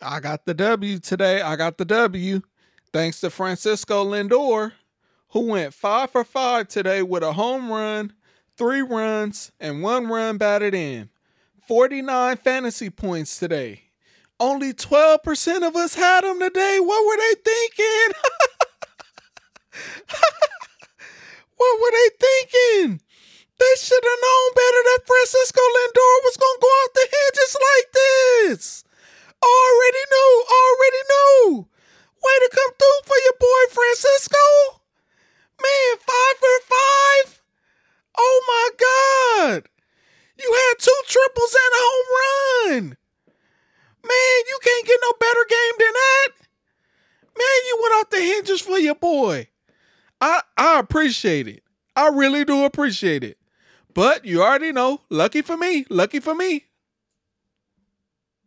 I got the W today. I got the W. Thanks to Francisco Lindor, who went five for five today with a home run, three runs, and one run batted in. 49 fantasy points today. Only 12% of us had him today. What were they thinking? what were they thinking? They should have known better that Francisco Lindor Already knew, already knew. Way to come through for your boy Francisco. Man, five for five. Oh my God. You had two triples and a home run. Man, you can't get no better game than that. Man, you went off the hinges for your boy. I I appreciate it. I really do appreciate it. But you already know, lucky for me, lucky for me,